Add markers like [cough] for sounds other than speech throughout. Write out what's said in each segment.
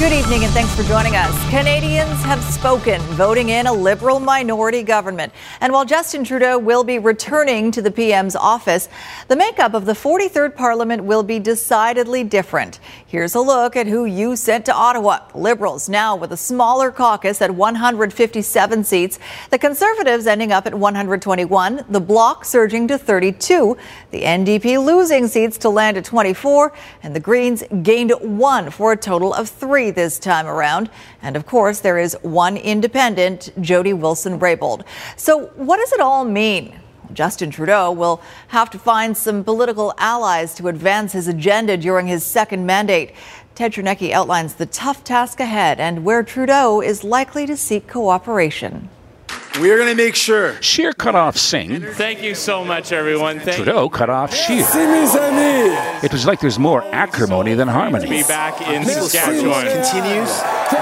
Good evening and thanks for joining us. Canadians have spoken, voting in a Liberal minority government. And while Justin Trudeau will be returning to the PM's office, the makeup of the 43rd Parliament will be decidedly different. Here's a look at who you sent to Ottawa. Liberals now with a smaller caucus at 157 seats, the Conservatives ending up at 121, the Bloc surging to 32, the NDP losing seats to land at 24, and the Greens gained one for a total of three this time around. And of course, there is one independent, Jody Wilson Raybould. So, what does it all mean? Justin Trudeau will have to find some political allies to advance his agenda during his second mandate. Ted Chernecki outlines the tough task ahead and where Trudeau is likely to seek cooperation. We're going to make sure. Scheer cut off Singh. Thank you so much, everyone. Thank Trudeau cut off Scheer. It was like there's more acrimony than harmony. Be back in Saskatchewan. Continues.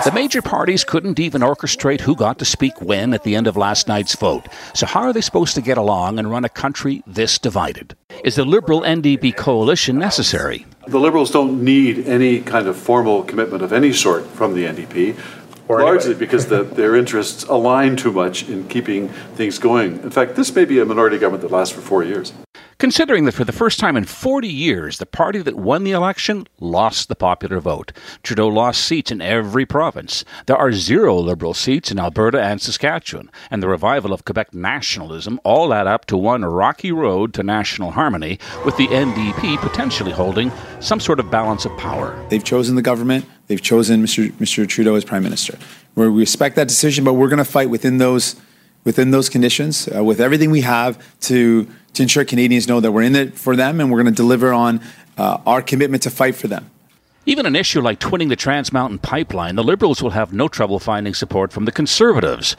The major parties couldn't even orchestrate who got to speak when at the end of last night's vote. So how are they supposed to get along and run a country this divided? Is the Liberal NDP coalition necessary? The Liberals don't need any kind of formal commitment of any sort from the NDP largely because the, their interests align too much in keeping things going. In fact, this may be a minority government that lasts for four years. Considering that for the first time in 40 years, the party that won the election lost the popular vote. Trudeau lost seats in every province. There are zero Liberal seats in Alberta and Saskatchewan, and the revival of Quebec nationalism all add up to one rocky road to national harmony, with the NDP potentially holding some sort of balance of power. They've chosen the government. They've chosen Mr. Mr. Trudeau as prime minister. We respect that decision, but we're going to fight within those within those conditions uh, with everything we have to to ensure Canadians know that we're in it for them and we're going to deliver on uh, our commitment to fight for them. Even an issue like twinning the Trans Mountain Pipeline, the Liberals will have no trouble finding support from the Conservatives.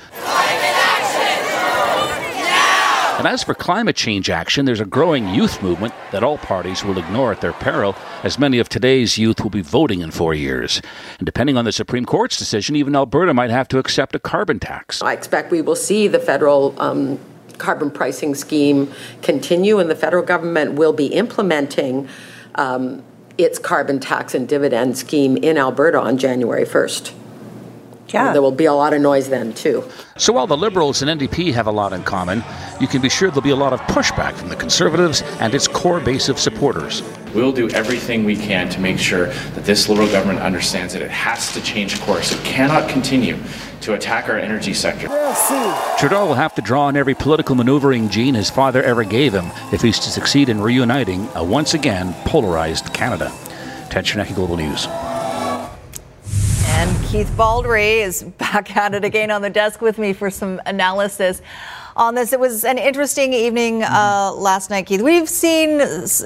And as for climate change action, there's a growing youth movement that all parties will ignore at their peril, as many of today's youth will be voting in four years. And depending on the Supreme Court's decision, even Alberta might have to accept a carbon tax. I expect we will see the federal um, carbon pricing scheme continue, and the federal government will be implementing um, its carbon tax and dividend scheme in Alberta on January 1st. Yeah. There will be a lot of noise then, too. So while the Liberals and NDP have a lot in common, you can be sure there'll be a lot of pushback from the Conservatives and its core base of supporters. We'll do everything we can to make sure that this Liberal government understands that it has to change course. It cannot continue to attack our energy sector. Trudeau will have to draw on every political maneuvering gene his father ever gave him if he's to succeed in reuniting a once again polarized Canada. Ted Chernecki, Global News. And Keith Baldry is back at it again on the desk with me for some analysis on this. It was an interesting evening uh, last night, Keith. We've seen,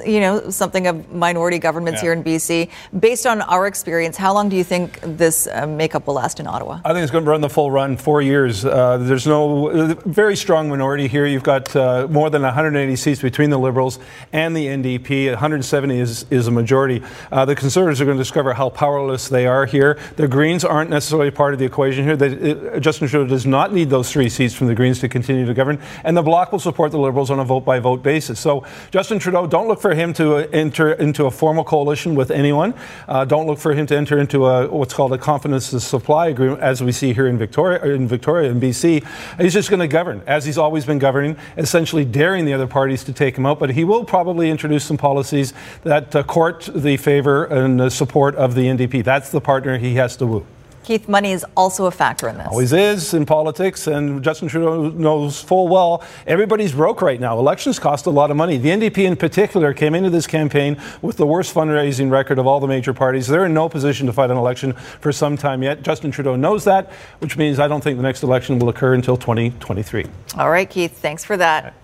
you know, something of minority governments yeah. here in BC. Based on our experience, how long do you think this uh, makeup will last in Ottawa? I think it's going to run the full run, four years. Uh, there's no very strong minority here. You've got uh, more than 180 seats between the Liberals and the NDP. 170 is, is a majority. Uh, the Conservatives are going to discover how powerless they are here. The Greens aren't necessarily part of the equation here. They, it, Justin Trudeau does not need those three seats from the Greens to continue to govern, and the Bloc will support the Liberals on a vote by vote basis. So, Justin Trudeau, don't look for him to enter into a formal coalition with anyone. Uh, don't look for him to enter into a what's called a confidence to supply agreement, as we see here in Victoria, in Victoria, in BC. He's just going to govern as he's always been governing, essentially daring the other parties to take him out. But he will probably introduce some policies that uh, court the favor and the support of the NDP. That's the partner he has to woo. Keith, money is also a factor in this. Always is in politics, and Justin Trudeau knows full well everybody's broke right now. Elections cost a lot of money. The NDP, in particular, came into this campaign with the worst fundraising record of all the major parties. They're in no position to fight an election for some time yet. Justin Trudeau knows that, which means I don't think the next election will occur until 2023. All right, Keith, thanks for that.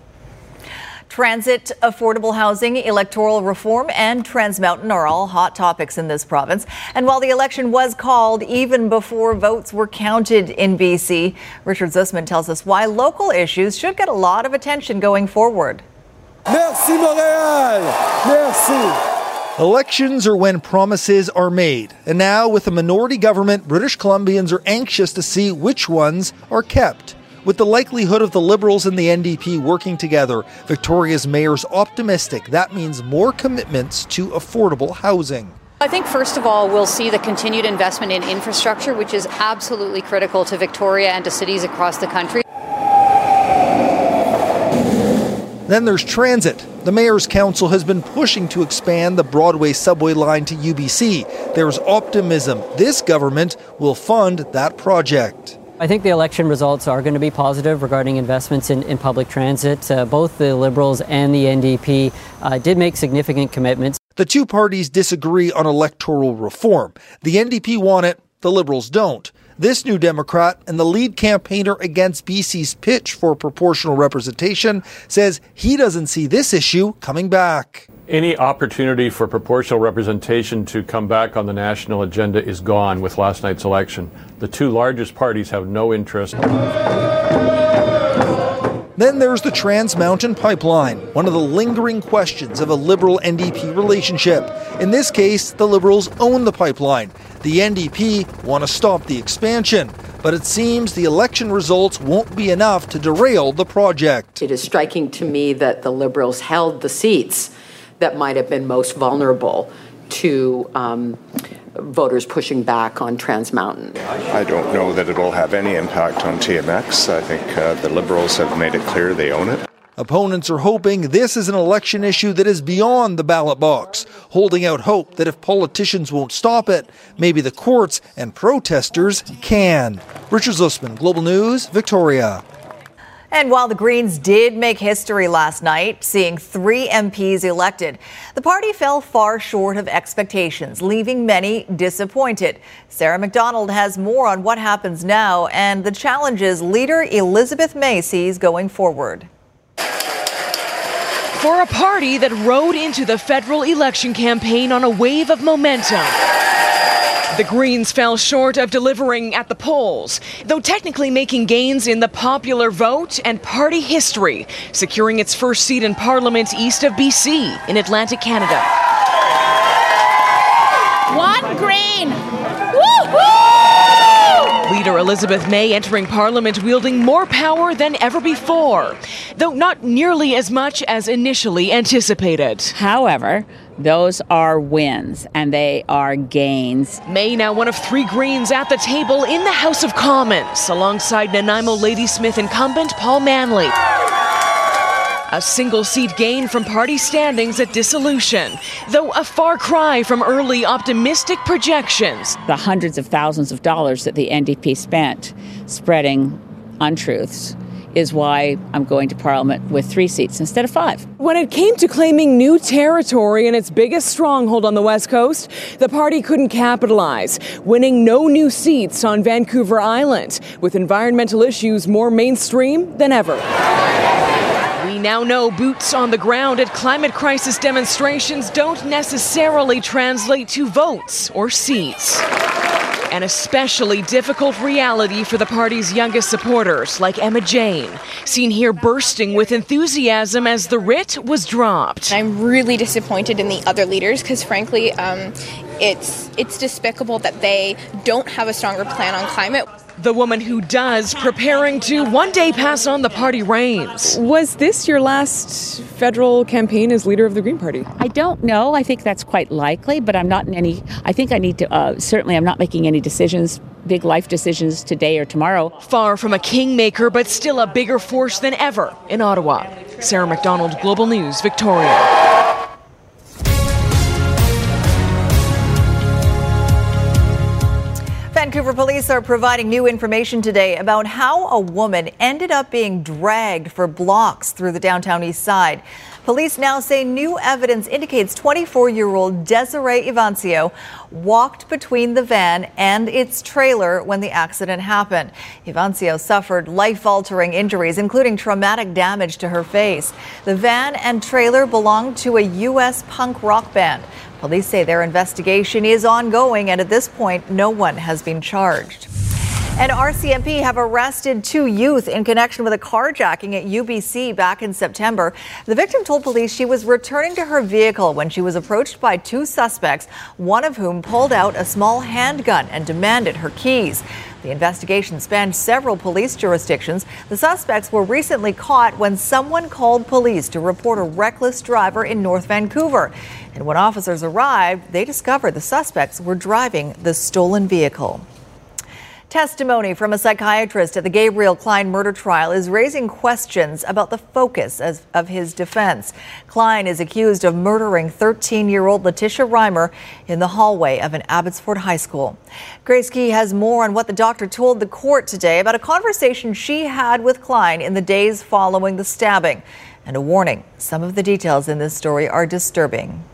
Transit, affordable housing, electoral reform, and Trans Mountain are all hot topics in this province. And while the election was called even before votes were counted in BC, Richard Zussman tells us why local issues should get a lot of attention going forward. Merci, Montréal! Merci! Elections are when promises are made. And now, with a minority government, British Columbians are anxious to see which ones are kept. With the likelihood of the Liberals and the NDP working together, Victoria's mayor's optimistic that means more commitments to affordable housing. I think, first of all, we'll see the continued investment in infrastructure, which is absolutely critical to Victoria and to cities across the country. Then there's transit. The Mayor's Council has been pushing to expand the Broadway subway line to UBC. There's optimism this government will fund that project. I think the election results are going to be positive regarding investments in, in public transit. Uh, both the Liberals and the NDP uh, did make significant commitments. The two parties disagree on electoral reform. The NDP want it, the Liberals don't. This new Democrat and the lead campaigner against BC's pitch for proportional representation says he doesn't see this issue coming back. Any opportunity for proportional representation to come back on the national agenda is gone with last night's election. The two largest parties have no interest. Then there's the Trans Mountain Pipeline, one of the lingering questions of a Liberal NDP relationship. In this case, the Liberals own the pipeline. The NDP want to stop the expansion, but it seems the election results won't be enough to derail the project. It is striking to me that the Liberals held the seats that might have been most vulnerable to um, voters pushing back on Trans Mountain. I don't know that it will have any impact on TMX. I think uh, the Liberals have made it clear they own it. Opponents are hoping this is an election issue that is beyond the ballot box, holding out hope that if politicians won't stop it, maybe the courts and protesters can. Richard Zussman, Global News, Victoria. And while the Greens did make history last night, seeing three MPs elected, the party fell far short of expectations, leaving many disappointed. Sarah McDonald has more on what happens now and the challenges leader Elizabeth May sees going forward. For a party that rode into the federal election campaign on a wave of momentum. The Greens fell short of delivering at the polls, though technically making gains in the popular vote and party history, securing its first seat in Parliament east of BC in Atlantic Canada. One Green! Leader Elizabeth May entering Parliament wielding more power than ever before, though not nearly as much as initially anticipated. However, those are wins and they are gains. May now one of three Greens at the table in the House of Commons, alongside Nanaimo Ladysmith incumbent Paul Manly. A single seat gain from party standings at dissolution, though a far cry from early optimistic projections. The hundreds of thousands of dollars that the NDP spent spreading untruths is why I'm going to Parliament with three seats instead of five. When it came to claiming new territory in its biggest stronghold on the West Coast, the party couldn't capitalize, winning no new seats on Vancouver Island, with environmental issues more mainstream than ever. Now know boots on the ground at climate crisis demonstrations don't necessarily translate to votes or seats. An especially difficult reality for the party's youngest supporters, like Emma Jane, seen here bursting with enthusiasm as the writ was dropped. I'm really disappointed in the other leaders because, frankly, um, it's it's despicable that they don't have a stronger plan on climate. The woman who does preparing to one day pass on the party reins. Was this your last federal campaign as leader of the Green Party? I don't know. I think that's quite likely, but I'm not in any. I think I need to. Uh, certainly, I'm not making any decisions, big life decisions today or tomorrow. Far from a kingmaker, but still a bigger force than ever in Ottawa. Sarah McDonald, Global News, Victoria. Vancouver police are providing new information today about how a woman ended up being dragged for blocks through the downtown east side. Police now say new evidence indicates 24 year old Desiree Ivancio walked between the van and its trailer when the accident happened. Ivancio suffered life altering injuries, including traumatic damage to her face. The van and trailer belonged to a U.S. punk rock band. Police say their investigation is ongoing, and at this point, no one has been charged. And RCMP have arrested two youth in connection with a carjacking at UBC back in September. The victim told police she was returning to her vehicle when she was approached by two suspects, one of whom pulled out a small handgun and demanded her keys. The investigation spanned several police jurisdictions. The suspects were recently caught when someone called police to report a reckless driver in North Vancouver. And when officers arrived, they discovered the suspects were driving the stolen vehicle. Testimony from a psychiatrist at the Gabriel Klein murder trial is raising questions about the focus of, of his defense. Klein is accused of murdering 13 year old Letisha Reimer in the hallway of an Abbotsford high school. Grace Ke has more on what the doctor told the court today about a conversation she had with Klein in the days following the stabbing. And a warning some of the details in this story are disturbing.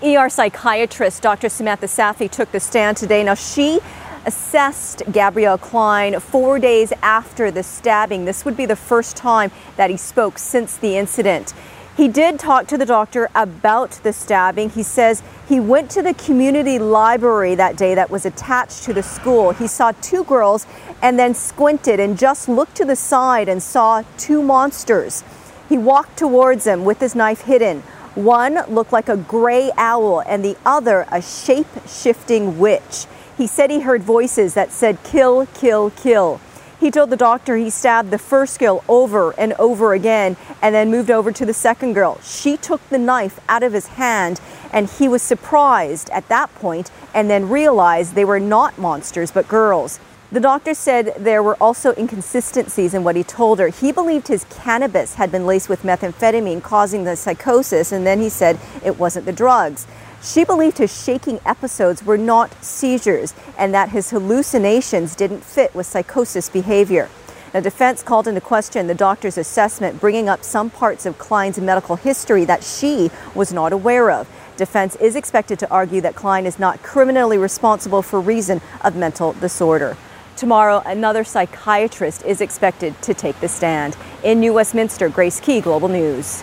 ER psychiatrist Dr. Samantha Safi took the stand today. Now, she assessed Gabriel Klein four days after the stabbing. This would be the first time that he spoke since the incident. He did talk to the doctor about the stabbing. He says he went to the community library that day that was attached to the school. He saw two girls and then squinted and just looked to the side and saw two monsters. He walked towards them with his knife hidden. One looked like a gray owl and the other a shape shifting witch. He said he heard voices that said, kill, kill, kill. He told the doctor he stabbed the first girl over and over again and then moved over to the second girl. She took the knife out of his hand and he was surprised at that point and then realized they were not monsters but girls. The doctor said there were also inconsistencies in what he told her. He believed his cannabis had been laced with methamphetamine, causing the psychosis, and then he said it wasn't the drugs. She believed his shaking episodes were not seizures and that his hallucinations didn't fit with psychosis behavior. The defense called into question the doctor's assessment, bringing up some parts of Klein's medical history that she was not aware of. Defense is expected to argue that Klein is not criminally responsible for reason of mental disorder. Tomorrow, another psychiatrist is expected to take the stand. In New Westminster, Grace Ke, Global News.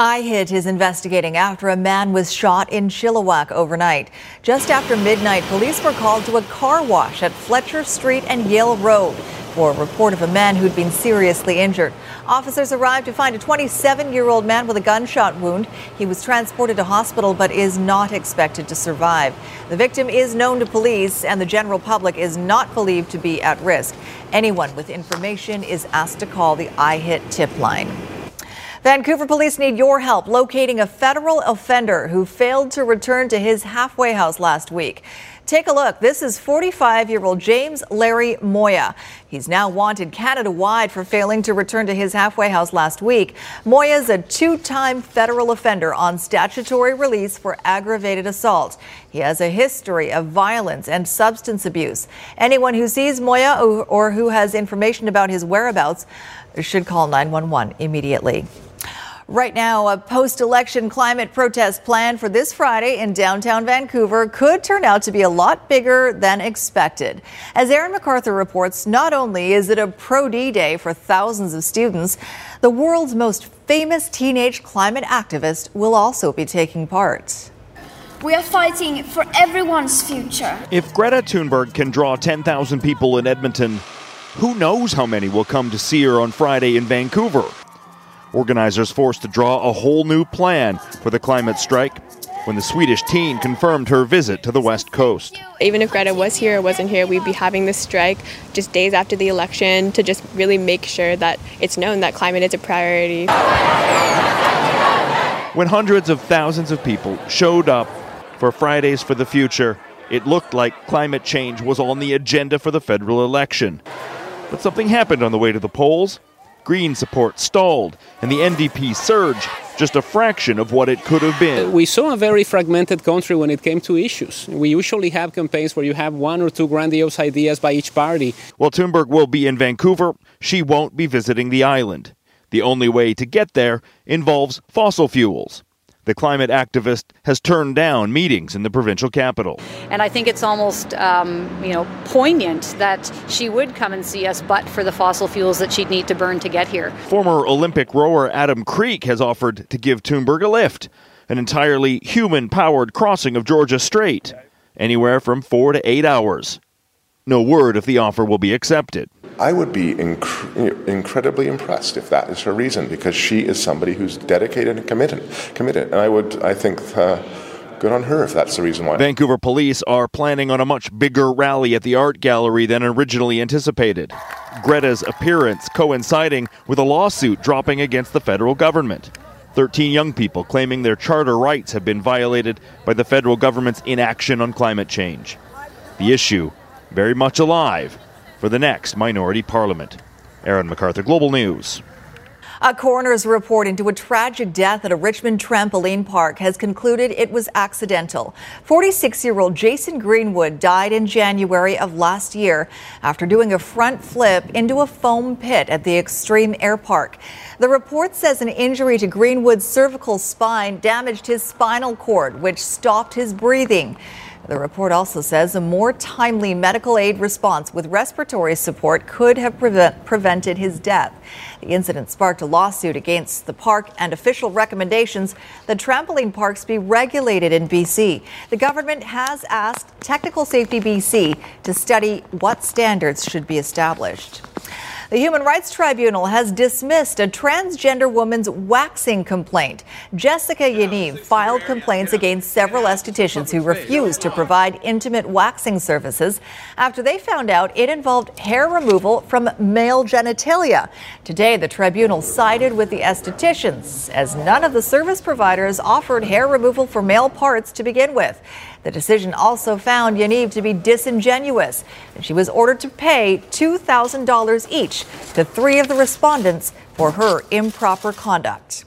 IHIT is investigating after a man was shot in Chilliwack overnight. Just after midnight, police were called to a car wash at Fletcher Street and Yale Road for a report of a man who'd been seriously injured. Officers arrived to find a 27 year old man with a gunshot wound. He was transported to hospital but is not expected to survive. The victim is known to police and the general public is not believed to be at risk. Anyone with information is asked to call the IHIT tip line. Vancouver police need your help locating a federal offender who failed to return to his halfway house last week. Take a look. This is 45 year old James Larry Moya. He's now wanted Canada wide for failing to return to his halfway house last week. Moya's a two time federal offender on statutory release for aggravated assault. He has a history of violence and substance abuse. Anyone who sees Moya or who has information about his whereabouts should call 911 immediately. Right now, a post election climate protest planned for this Friday in downtown Vancouver could turn out to be a lot bigger than expected. As Aaron McArthur reports, not only is it a pro D day for thousands of students, the world's most famous teenage climate activist will also be taking part. We are fighting for everyone's future. If Greta Thunberg can draw 10,000 people in Edmonton, who knows how many will come to see her on Friday in Vancouver? Organizers forced to draw a whole new plan for the climate strike when the Swedish teen confirmed her visit to the West Coast. Even if Greta was here or wasn't here, we'd be having this strike just days after the election to just really make sure that it's known that climate is a priority. When hundreds of thousands of people showed up for Fridays for the Future, it looked like climate change was on the agenda for the federal election. But something happened on the way to the polls. Green support stalled, and the NDP surged, just a fraction of what it could have been. We saw a very fragmented country when it came to issues. We usually have campaigns where you have one or two grandiose ideas by each party. While Thunberg will be in Vancouver, she won't be visiting the island. The only way to get there involves fossil fuels. The climate activist has turned down meetings in the provincial capital. And I think it's almost, um, you know, poignant that she would come and see us, but for the fossil fuels that she'd need to burn to get here. Former Olympic rower Adam Kreek has offered to give Thunberg a lift, an entirely human-powered crossing of Georgia Strait, anywhere from four to eight hours. No word if the offer will be accepted. I would be inc- incredibly impressed if that is her reason, because she is somebody who's dedicated and committed. Committed, and I would, I think, uh, good on her if that's the reason why. Vancouver police are planning on a much bigger rally at the art gallery than originally anticipated. Greta's appearance coinciding with a lawsuit dropping against the federal government. 13 young people claiming their charter rights have been violated by the federal government's inaction on climate change. The issue very much alive for the next minority parliament. Aaron McArthur, Global News. A coroner's report into a tragic death at a Richmond trampoline park has concluded it was accidental. 46 year old Jason Greenwood died in January of last year after doing a front flip into a foam pit at the Extreme Air Park. The report says an injury to Greenwood's cervical spine damaged his spinal cord, which stopped his breathing. The report also says a more timely medical aid response with respiratory support could have prevent, prevented his death. The incident sparked a lawsuit against the park and official recommendations that trampoline parks be regulated in BC. The government has asked Technical Safety BC to study what standards should be established. The Human Rights Tribunal has dismissed a transgender woman's waxing complaint. Jessica Yaniv filed complaints against several estheticians who refused to provide intimate waxing services after they found out it involved hair removal from male genitalia. Today, the tribunal sided with the estheticians as none of the service providers offered hair removal for male parts to begin with. The decision also found Yaniv to be disingenuous, and she was ordered to pay $2,000 each to three of the respondents for her improper conduct.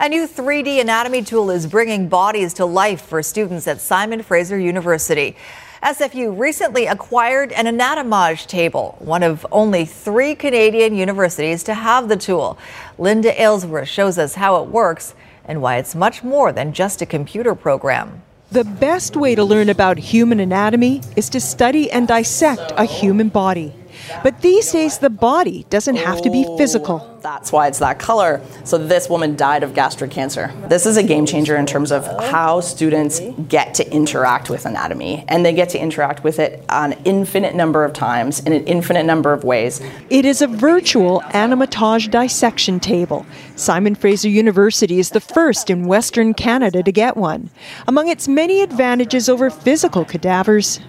A new 3D anatomy tool is bringing bodies to life for students at Simon Fraser University. SFU recently acquired an anatomage table, one of only three Canadian universities to have the tool. Linda Aylesworth shows us how it works and why it's much more than just a computer program. The best way to learn about human anatomy is to study and dissect a human body. But these days, the body doesn't have to be oh, physical. That's why it's that color. So this woman died of gastric cancer. This is a game changer in terms of how students get to interact with anatomy. And they get to interact with it an infinite number of times in an infinite number of ways. It is a virtual anatomage dissection table. Simon Fraser University is the first in Western Canada to get one. Among its many advantages over physical cadavers,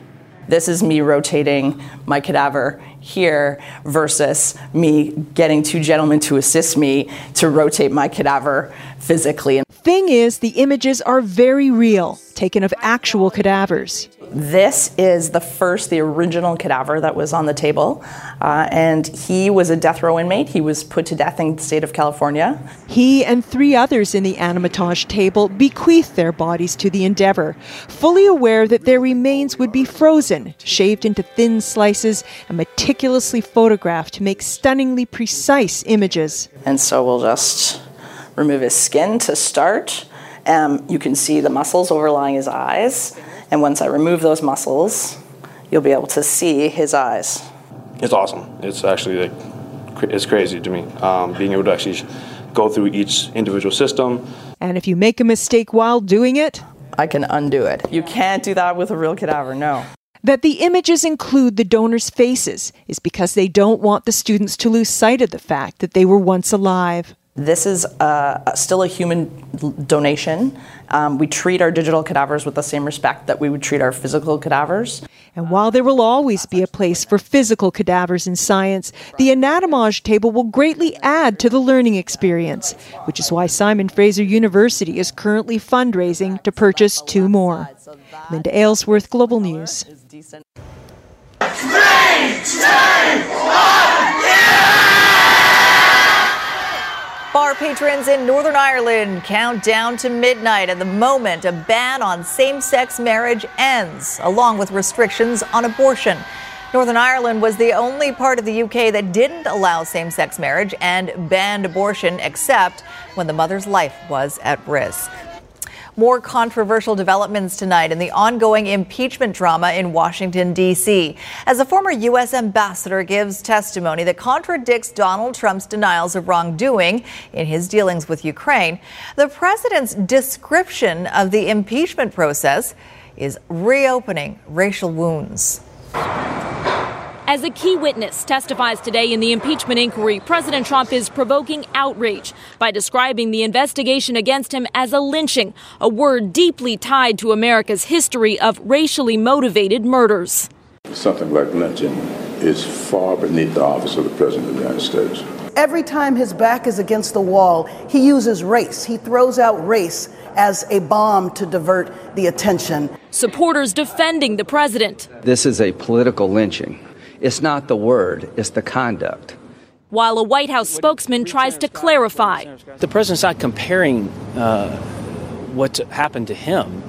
this is me rotating my cadaver here versus me getting two gentlemen to assist me to rotate my cadaver physically. Thing is, the images are very real, taken of actual cadavers. This is the first, the original cadaver that was on the table. Uh, and he was a death row inmate. He was put to death in the state of California. He and three others in the Anatomage table bequeathed their bodies to the Endeavour, fully aware that their remains would be frozen, shaved into thin slices, and meticulously photographed to make stunningly precise images. And so we'll just remove his skin to start. Um, you can see the muscles overlying his eyes. And once I remove those muscles, you'll be able to see his eyes. It's awesome. It's actually like, it's crazy to me um, being able to actually go through each individual system. And if you make a mistake while doing it, I can undo it. You can't do that with a real cadaver, no. That the images include the donors' faces is because they don't want the students to lose sight of the fact that they were once alive. This is uh, still a human donation. Um, we treat our digital cadavers with the same respect that we would treat our physical cadavers. And while there will always be a place for physical cadavers in science, the anatomage table will greatly add to the learning experience, which is why Simon Fraser University is currently fundraising to purchase two more. Linda Aylesworth, Global News. Three, two, one, Bar patrons in Northern Ireland count down to midnight at the moment a ban on same sex marriage ends, along with restrictions on abortion. Northern Ireland was the only part of the UK that didn't allow same sex marriage and banned abortion except when the mother's life was at risk. More controversial developments tonight in the ongoing impeachment drama in Washington, D.C. As a former U.S. ambassador gives testimony that contradicts Donald Trump's denials of wrongdoing in his dealings with Ukraine, the president's description of the impeachment process is reopening racial wounds. As a key witness testifies today in the impeachment inquiry, President Trump is provoking outrage by describing the investigation against him as a lynching, a word deeply tied to America's history of racially motivated murders. Something like lynching is far beneath the office of the President of the United States. Every time his back is against the wall, he uses race. He throws out race as a bomb to divert the attention. Supporters defending the president. This is a political lynching. It's not the word, it's the conduct. While a White House spokesman tries to clarify. The president's not comparing uh, what happened to him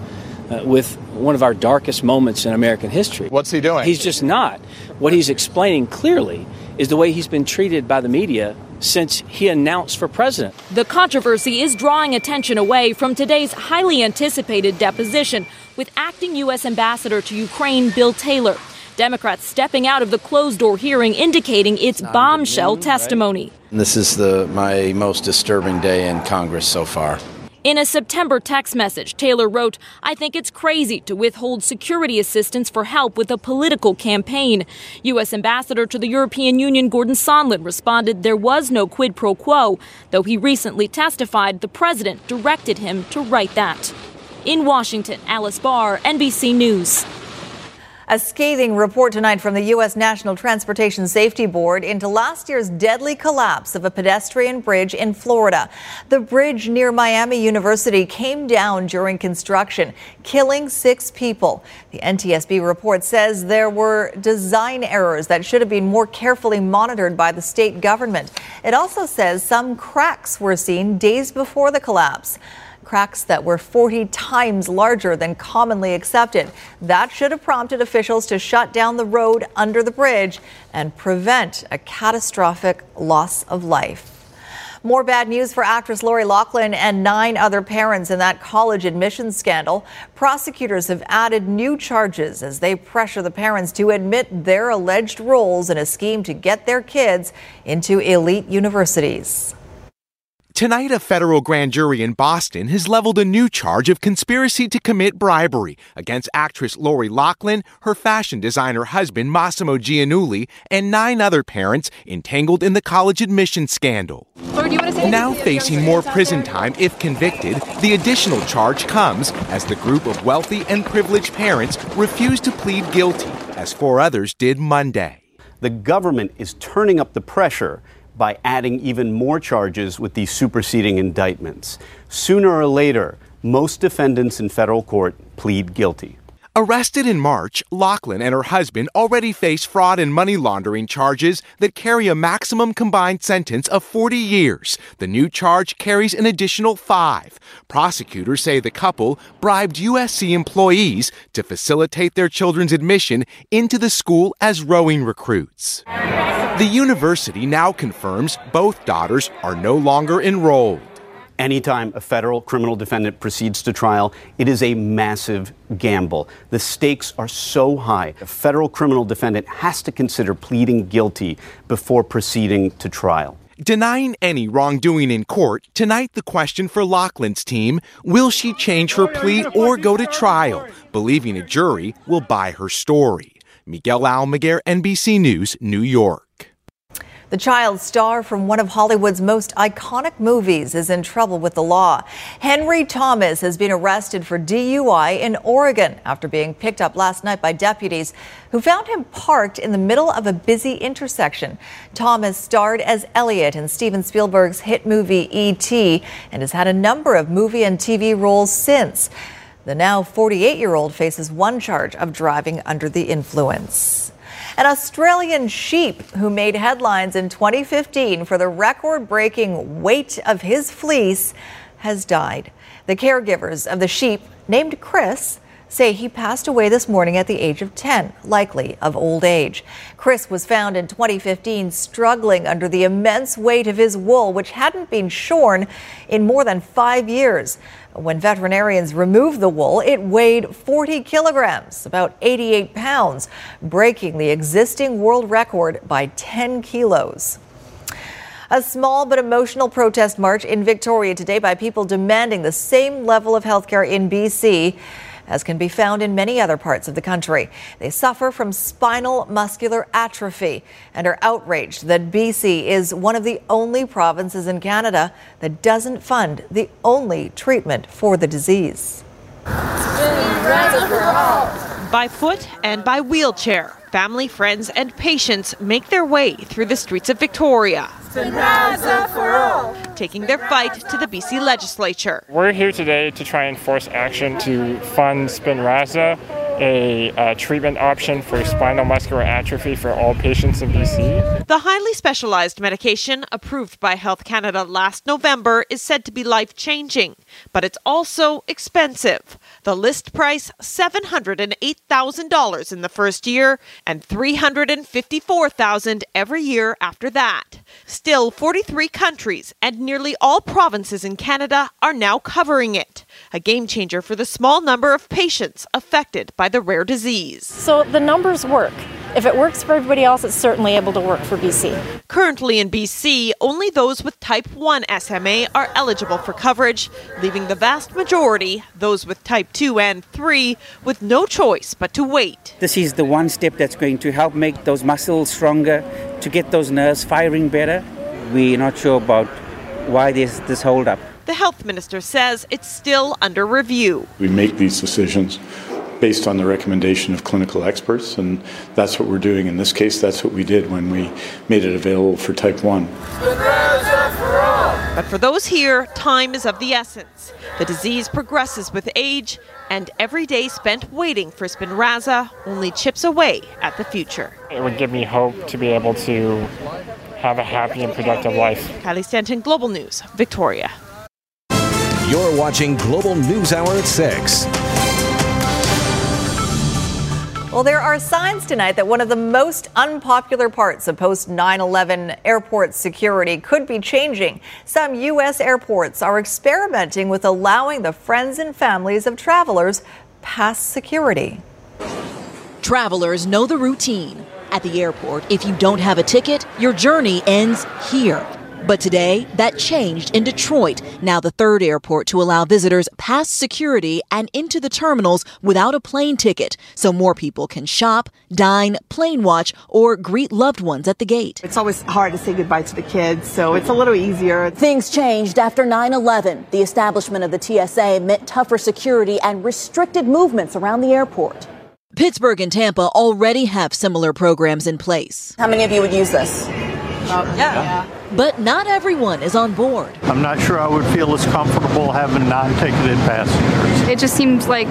uh, with one of our darkest moments in American history. What's he doing? He's just not. What he's explaining clearly is the way he's been treated by the media since he announced for president. The controversy is drawing attention away from today's highly anticipated deposition with acting U.S. Ambassador to Ukraine Bill Taylor. Democrats stepping out of the closed door hearing indicating it's bombshell testimony. This is the my most disturbing day in Congress so far. In a September text message, Taylor wrote, I think it's crazy to withhold security assistance for help with a political campaign. U.S. Ambassador to the European Union Gordon Sondland responded there was no quid pro quo, though he recently testified the president directed him to write that. In Washington, Alice Barr, NBC News. A scathing report tonight from the U.S. National Transportation Safety Board into last year's deadly collapse of a pedestrian bridge in Florida. The bridge near Miami University came down during construction, killing six people. The NTSB report says there were design errors that should have been more carefully monitored by the state government. It also says some cracks were seen days before the collapse cracks that were 40 times larger than commonly accepted. That should have prompted officials to shut down the road under the bridge and prevent a catastrophic loss of life. More bad news for actress Lori Loughlin and nine other parents in that college admissions scandal. Prosecutors have added new charges as they pressure the parents to admit their alleged roles in a scheme to get their kids into elite universities. Tonight, a federal grand jury in Boston has leveled a new charge of conspiracy to commit bribery against actress Lori Loughlin, her fashion designer husband Massimo Giannulli, and nine other parents entangled in the college admissions scandal. now facing more prison time if convicted, the additional charge comes as the group of wealthy and privileged parents refuse to plead guilty, as four others did Monday. The government is turning up the pressure by adding even more charges with these superseding indictments. Sooner or later, most defendants in federal court plead guilty. Arrested in March, Loughlin and her husband already face fraud and money laundering charges that carry a maximum combined sentence of 40 years. The new charge carries an additional five. Prosecutors say the couple bribed USC employees to facilitate their children's admission into the school as rowing recruits. The university now confirms both daughters are no longer enrolled. Anytime a federal criminal defendant proceeds to trial, it is a massive gamble. The stakes are so high. A federal criminal defendant has to consider pleading guilty before proceeding to trial. Denying any wrongdoing in court, tonight the question for Loughlin's team will she change her plea or go to trial, believing a jury will buy her story? Miguel Almaguer, NBC News, New York. The child star from one of Hollywood's most iconic movies is in trouble with the law. Henry Thomas has been arrested for DUI in Oregon after being picked up last night by deputies who found him parked in the middle of a busy intersection. Thomas starred as Elliot in Steven Spielberg's hit movie E.T. and has had a number of movie and TV roles since. The now 48 year old faces one charge of driving under the influence. An Australian sheep who made headlines in 2015 for the record breaking weight of his fleece has died. The caregivers of the sheep, named Chris, say he passed away this morning at the age of 10, likely of old age. Chris was found in 2015 struggling under the immense weight of his wool, which hadn't been shorn in more than five years. When veterinarians removed the wool, it weighed 40 kilograms, about 88 pounds, breaking the existing world record by 10 kilos. A small but emotional protest march in Victoria today by people demanding the same level of health care in BC as can be found in many other parts of the country. They suffer from spinal muscular atrophy and are outraged that BC is one of the only provinces in Canada that doesn't fund the only treatment for the disease. By foot and by wheelchair, family, friends, and patients make their way through the streets of Victoria. For all! Taking their fight to the BC legislature. We're here today to try and force action to fund Spinraza a uh, treatment option for spinal muscular atrophy for all patients in BC. The highly specialized medication approved by Health Canada last November is said to be life changing, but it's also expensive. The list price $708,000 in the first year and $354,000 every year after that. Still, 43 countries and nearly all provinces in Canada are now covering it, a game changer for the small number of patients affected by the rare disease. So the numbers work. If it works for everybody else, it's certainly able to work for BC. Currently in BC, only those with type 1 SMA are eligible for coverage, leaving the vast majority, those with type 2 and 3, with no choice but to wait. This is the one step that's going to help make those muscles stronger, to get those nerves firing better. We're not sure about why there's this holdup. The health minister says it's still under review. We make these decisions based on the recommendation of clinical experts, and that's what we're doing in this case. That's what we did when we made it available for type 1. But for those here, time is of the essence. The disease progresses with age, and every day spent waiting for Spinraza only chips away at the future. It would give me hope to be able to have a happy and productive life. Kylie Stanton, Global News, Victoria. You're watching Global News Hour at 6. Well, there are signs tonight that one of the most unpopular parts of post 9 11 airport security could be changing. Some U.S. airports are experimenting with allowing the friends and families of travelers past security. Travelers know the routine. At the airport, if you don't have a ticket, your journey ends here. But today, that changed in Detroit, now the third airport to allow visitors past security and into the terminals without a plane ticket, so more people can shop, dine, plane watch, or greet loved ones at the gate. It's always hard to say goodbye to the kids, so it's a little easier. Things changed after 9 11. The establishment of the TSA meant tougher security and restricted movements around the airport. Pittsburgh and Tampa already have similar programs in place. How many of you would use this? Um, yeah. But not everyone is on board. I'm not sure I would feel as comfortable having non ticketed passengers. It just seems like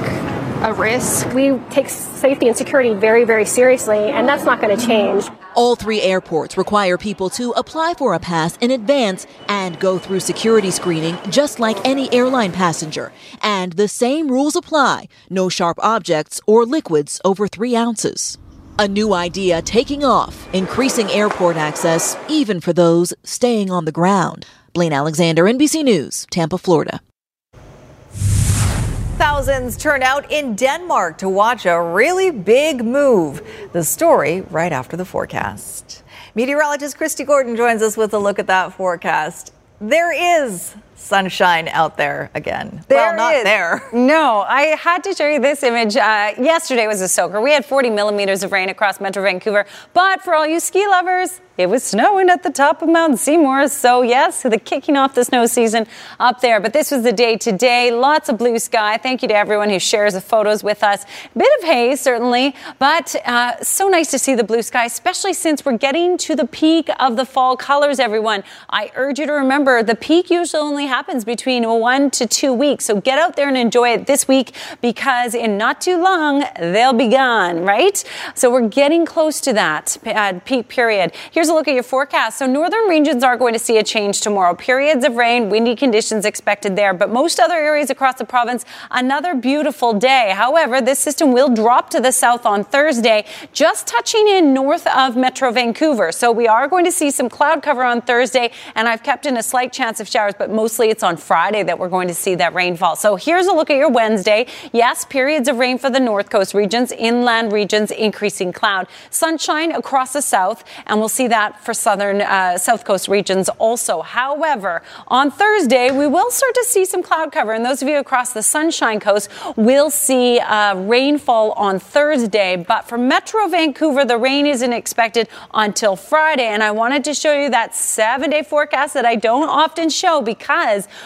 a risk. We take safety and security very, very seriously, and that's not going to change. All three airports require people to apply for a pass in advance and go through security screening just like any airline passenger. And the same rules apply no sharp objects or liquids over three ounces. A new idea taking off, increasing airport access even for those staying on the ground. Blaine Alexander, NBC News, Tampa, Florida. Thousands turn out in Denmark to watch a really big move. The story right after the forecast. Meteorologist Kristi Gordon joins us with a look at that forecast. There is sunshine out there again. There well, not is. there. No, I had to show you this image. Uh, yesterday was a soaker. We had 40 millimeters of rain across Metro Vancouver, but for all you ski lovers, it was snowing at the top of Mount Seymour. So, yes, the kicking off the snow season up there. But this was the day today. Lots of blue sky. Thank you to everyone who shares the photos with us. Bit of haze, certainly, but uh, so nice to see the blue sky, especially since we're getting to the peak of the fall colors, everyone. I urge you to remember the peak usually only happens between one to two weeks. So, get out there and enjoy it this week because in not too long, they'll be gone, right? So, we're getting close to that uh, peak period. Here's a look at your forecast. So, northern regions are going to see a change tomorrow. Periods of rain, windy conditions expected there, but most other areas across the province, another beautiful day. However, this system will drop to the south on Thursday, just touching in north of Metro Vancouver. So, we are going to see some cloud cover on Thursday, and I've kept in a slight chance of showers, but most mostly it's on Friday that we're going to see that rainfall. So here's a look at your Wednesday. Yes, periods of rain for the north coast regions, inland regions, increasing cloud, sunshine across the south, and we'll see that for southern uh, south coast regions also. However, on Thursday we will start to see some cloud cover, and those of you across the Sunshine Coast will see uh, rainfall on Thursday. But for Metro Vancouver, the rain isn't expected until Friday, and I wanted to show you that seven-day forecast that I don't often show because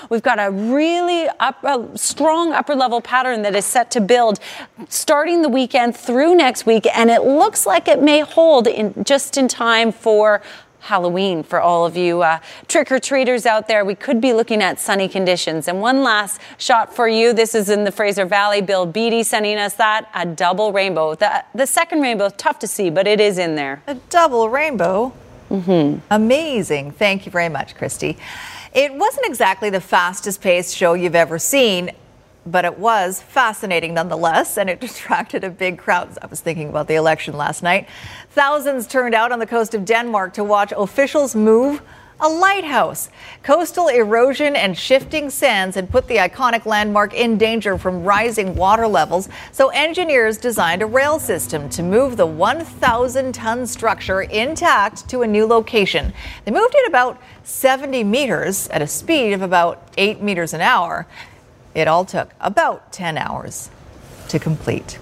we've got a really up, a strong upper level pattern that is set to build starting the weekend through next week, and it looks like it may hold in just in time for Halloween for all of you uh, trick or treaters out there. We could be looking at sunny conditions. And one last shot for you. This is in the Fraser Valley. Bill Beatty sending us that a double rainbow. The, the second rainbow, tough to see, but it is in there. A double rainbow. Mm-hmm. Amazing. Thank you very much, Kristi. It wasn't exactly the fastest paced show you've ever seen, but it was fascinating nonetheless, and it [laughs] attracted a big crowd. I was thinking about the election last night. Thousands turned out on the coast of Denmark to watch officials move a lighthouse. Coastal erosion and shifting sands had put the iconic landmark in danger from rising water levels, so engineers designed a rail system to move the 1,000 ton structure intact to a new location. They moved it about 70 meters at a speed of about 8 meters an hour. It all took about 10 hours to complete.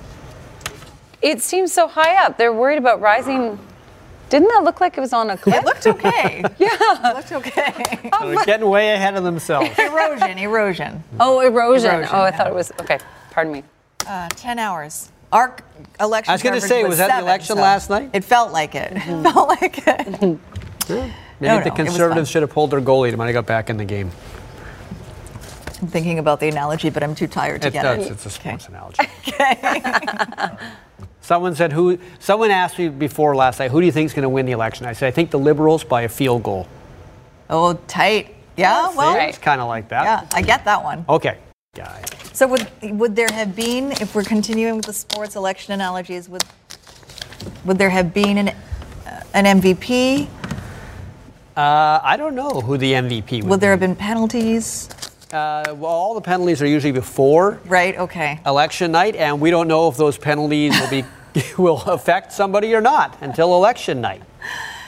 It seems so high up. They're worried about rising. Didn't that look like it was on a cliff? It looked okay. [laughs] yeah. It looked okay. They're getting way ahead of themselves. [laughs] erosion, erosion. Oh, erosion. Erosion, oh, I yeah. thought it was. Okay, pardon me. Uh, 10 hours. Our election I was gonna say, was that the election so last night? It felt like it. It [laughs] felt like it. Maybe No, the no, Conservatives should have pulled their goalie. They might have got back in the game. I'm thinking about the analogy, but I'm too tired to It get does. it. It's a sports analogy. Someone said who? Someone asked me before last night, who do you think is going to win the election? I said I think the Liberals by a field goal. Oh, tight. Yeah, well, it's kind of like that. yeah, I get that one. Okay, guy. So would would there have been, if we're continuing with the sports election analogies, would would there have been an uh, an MVP? Uh, I don't know who the MVP would. Would there have been penalties? Uh, well, all the penalties are usually before Right. Okay. election night, and we don't know if those penalties will be [laughs] will affect somebody or not until election night.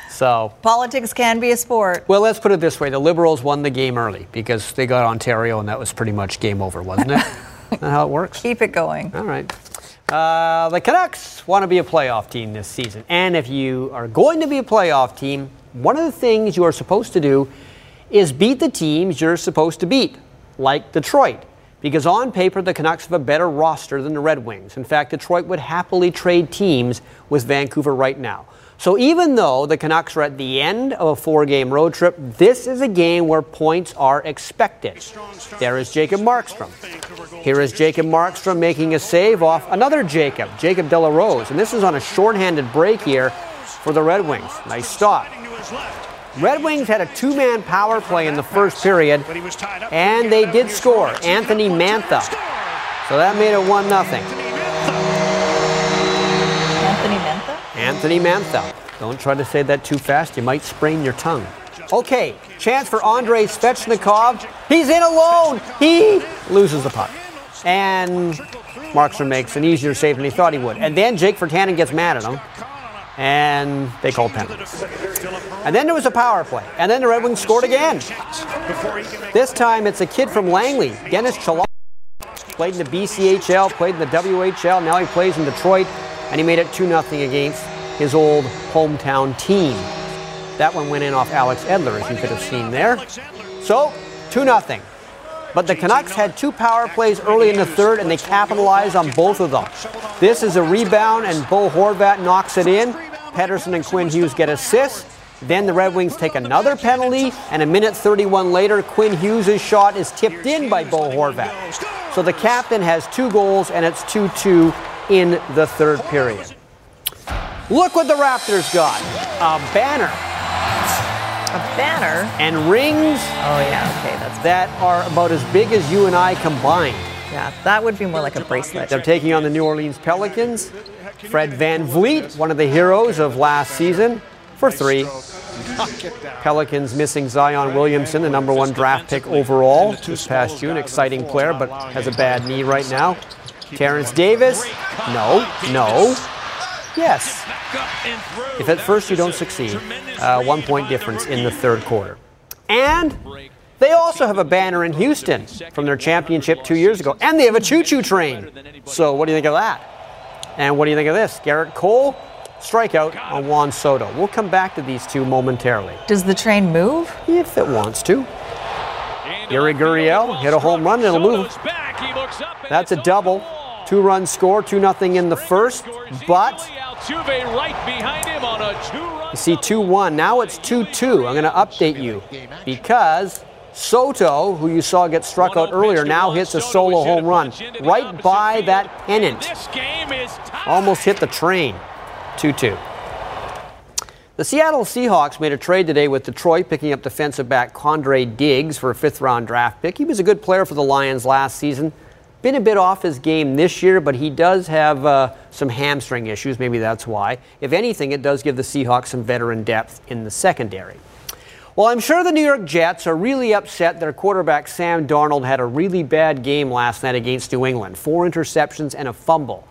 So, Politics can be a sport. well, let's put it this way: the Liberals won the game early because they got Ontario, and that was pretty much game over, wasn't it? [laughs] Isn't that how it works? Keep it going. All right. Uh, the Canucks want to be a playoff team this season. And if you are going to be a playoff team, one of the things you are supposed to do is beat the teams you're supposed to beat, like Detroit. Because on paper, the Canucks have a better roster than the Red Wings. In fact, Detroit would happily trade teams with Vancouver right now. So even though the Canucks are at the end of a four game road trip, this is a game where points are expected. There is Jacob Markstrom. Here is Jacob Markstrom making a save off another Jacob, Jacob de la Rose. And this is on a shorthanded break here for the Red Wings. Nice stop. Red Wings had a two man power play in the first period, and they did score. Anthony Mantha. So that made it 1 0. Anthony Mantha. Anthony Mantha. Don't try to say that too fast, you might sprain your tongue. Okay, chance for Andrei Svechnikov. He's in alone. He loses the puck. And Markstrom makes an easier save than he thought he would. And then Jake Virtanen gets mad at him. And they called penalties. And then there was a power play. And then the Red Wings scored again. This time it's a kid from Langley, Dennis Cholowski. Played in the BCHL, played in the WHL, now he plays in Detroit, and he made it 2 0 against his old hometown team. That one went in off Alex Edler, as you could have seen there. So, 2 0. But the Canucks had two power plays early in the third, and they capitalized on both of them. This is a rebound, and Bo Horvat knocks it in. Pettersson and Quinn Hughes get assists. Then the Red Wings take another penalty, and a minute 31 later, Quinn Hughes' shot is tipped in by Bo Horvat. So the captain has two goals, and it's 2 2 in the third period. Look what the Raptors got a banner A banner. and rings Oh yeah. Okay. That's that are about as big as you and I combined. Yeah. That would be more like a bracelet. They're taking on the New Orleans Pelicans. Fred VanVleet, one of the heroes of last season, for three. Pelicans missing Zion Williamson, the number one draft pick overall this past June. Exciting player, but has a bad knee right now. Terence Davis, no, no, yes. If at first you don't succeed, uh, one point difference in the third quarter. And they also have a banner in Houston from their championship two years ago, and they have a choo choo train. So, what do you think of that? And what do you think of this? Gerrit Cole, strikeout on Juan Soto. We'll come back to these two momentarily. Does the train move? If it wants to. Yuli Gurriel hit a home run, it'll move. That's a double. Two run score, 2 nothing in the first, but you see 2 1. Now it's 2 2. I'm going to update you because Soto, who you saw get struck out earlier, now hits a solo home run right by that pennant. Almost hit the train. 2 2. The Seattle Seahawks made a trade today with Detroit, picking up defensive back Quandre Diggs for a fifth round draft pick. He was a good player for the Lions last season. Been a bit off his game this year, but he does have uh, some hamstring issues. Maybe that's why. If anything, it does give the Seahawks some veteran depth in the secondary. Well, I'm sure the New York Jets are really upset their quarterback Sam Darnold had a really bad game last night against New England four interceptions and a fumble.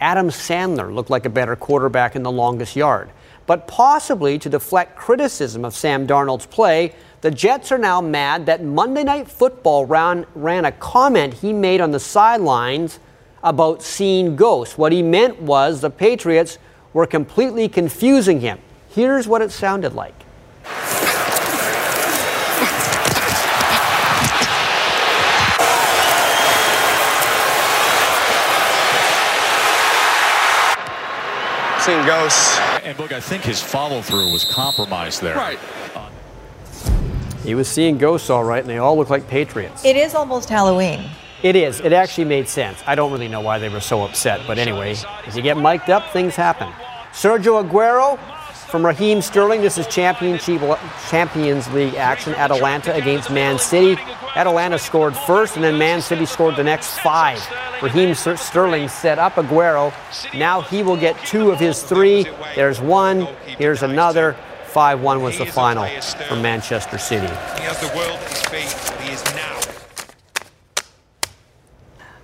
Adam Sandler looked like a better quarterback in the longest yard. But possibly to deflect criticism of Sam Darnold's play, the Jets are now mad that Monday Night Football ran, ran a comment he made on the sidelines about seeing ghosts. What he meant was the Patriots were completely confusing him. Here's what it sounded like. Seeing ghosts. And look, I think his follow through was compromised there. Right. He was seeing ghosts all right, and they all look like Patriots. It is almost Halloween. It is. It actually made sense. I don't really know why they were so upset, but anyway, as you get mic'd up, things happen. Sergio Aguero from Raheem Sterling. This is Champions League action. Atalanta against Man City. Atalanta scored first, and then Man City scored the next five. Raheem Sterling set up Aguero. Now he will get two of his three. There's one. Here's another. 5 1 was the final for Manchester City. He has the world at his feet. He is now.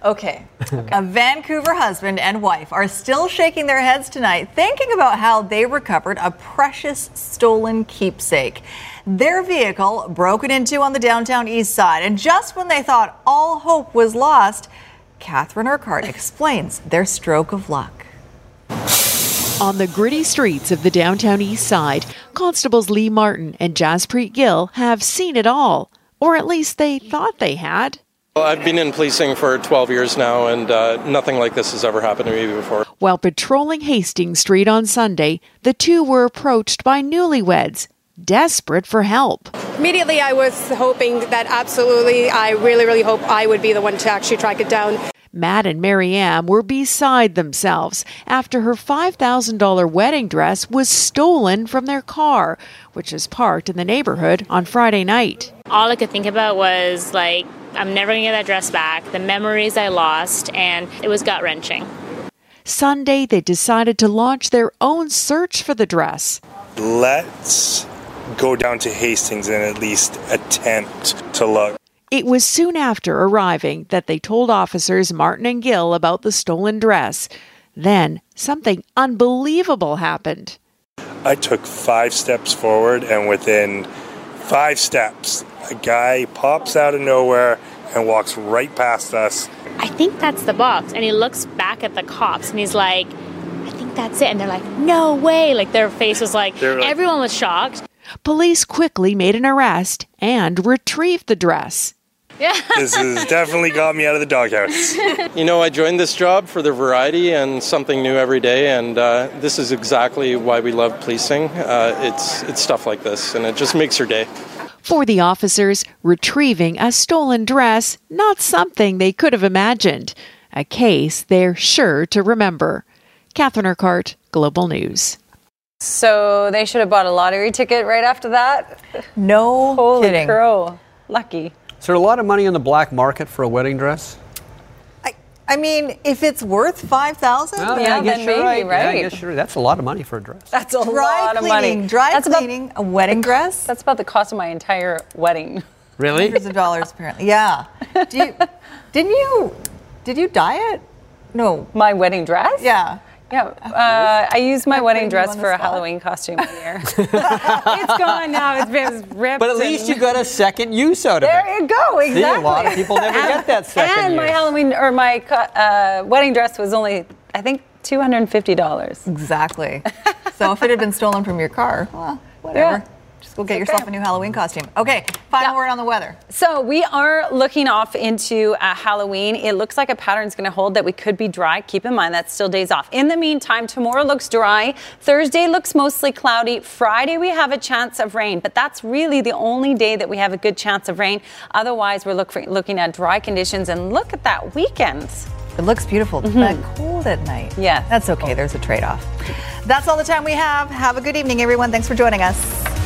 Okay. A Vancouver husband and wife are still shaking their heads tonight, thinking about how they recovered a precious stolen keepsake. Their vehicle broken into on the downtown east side, and just when they thought all hope was lost, Catherine Urquhart explains their stroke of luck. On the gritty streets of the downtown east side, Constables Lee Martin and Jaspreet Gill have seen it all, or at least they thought they had. Well, I've been in policing for 12 years now, and uh, nothing like this has ever happened to me before. While patrolling Hastings Street on Sunday, the two were approached by newlyweds, desperate for help. Immediately, I was hoping that absolutely, I really, really hope I would be the one to actually track it down. Matt and Marianne were beside themselves after her $5,000 wedding dress was stolen from their car, which is parked in the neighborhood on Friday night. All I could think about was like, I'm never going to get that dress back, the memories I lost, and it was gut wrenching. Sunday, they decided to launch their own search for the dress. Let's go down to Hastings and at least attempt to look. It was soon after arriving that they told officers Martin and Gill about the stolen dress. Then something unbelievable happened. I took five steps forward, and within five steps, a guy pops out of nowhere and walks right past us. I think that's the box. And he looks back at the cops and he's like, I think that's it. And they're like, no way. Like their face was like, like everyone was shocked. Police quickly made an arrest and retrieved the dress. Yeah. [laughs] this has definitely got me out of the doghouse. [laughs] You know, I joined this job for the variety and something new every day, and uh, this is exactly why we love policing. Uh, it's it's stuff like this, and it just makes your day. For the officers, retrieving a stolen dress, not something they could have imagined. A case they're sure to remember. Catherine Urquhart, Global News. So they should have bought a lottery ticket right after that? No [laughs] Holy kidding. crow. Lucky. Is there a lot of money on the black market for a wedding dress? I I mean, if it's worth five thousand, Well, Yeah, I guess then maybe, right. Yeah, I right. guess you're right. That's a lot of money for a dress. That's a dry lot of money. dry That's about- a wedding dress, That's about the cost of my entire wedding. Really? hundreds of dollars apparently. Yeah. [laughs] Do you, didn't you? Did you dye it? No. My wedding dress? Yeah. Yeah, uh, I used my I'm wedding dress for a spot. Halloween costume one year. [laughs] it's gone now. It's been it's ripped. But at least and- you got a second use out of There it. There you go. Exactly. See, a lot of people never get that second And my use. Halloween or my uh, wedding dress was only, I think, two hundred and fifty dollars. Exactly. so if it had been stolen from your car, well, whatever. Yeah. Go get yourself a new Halloween costume. Okay. Final word on the weather. So we are looking off into uh, Halloween. It looks like a pattern's going to hold that we could be dry. Keep in mind that's still days off. In the meantime, tomorrow looks dry. Thursday looks mostly cloudy. Friday we have a chance of rain, but that's really the only day that we have a good chance of rain. Otherwise, we're look for, looking at dry conditions. And look at that weekend. It looks beautiful, but cold at night. Yeah. That's okay. There's a trade off. That's all the time we have. Have a good evening, everyone. Thanks for joining us.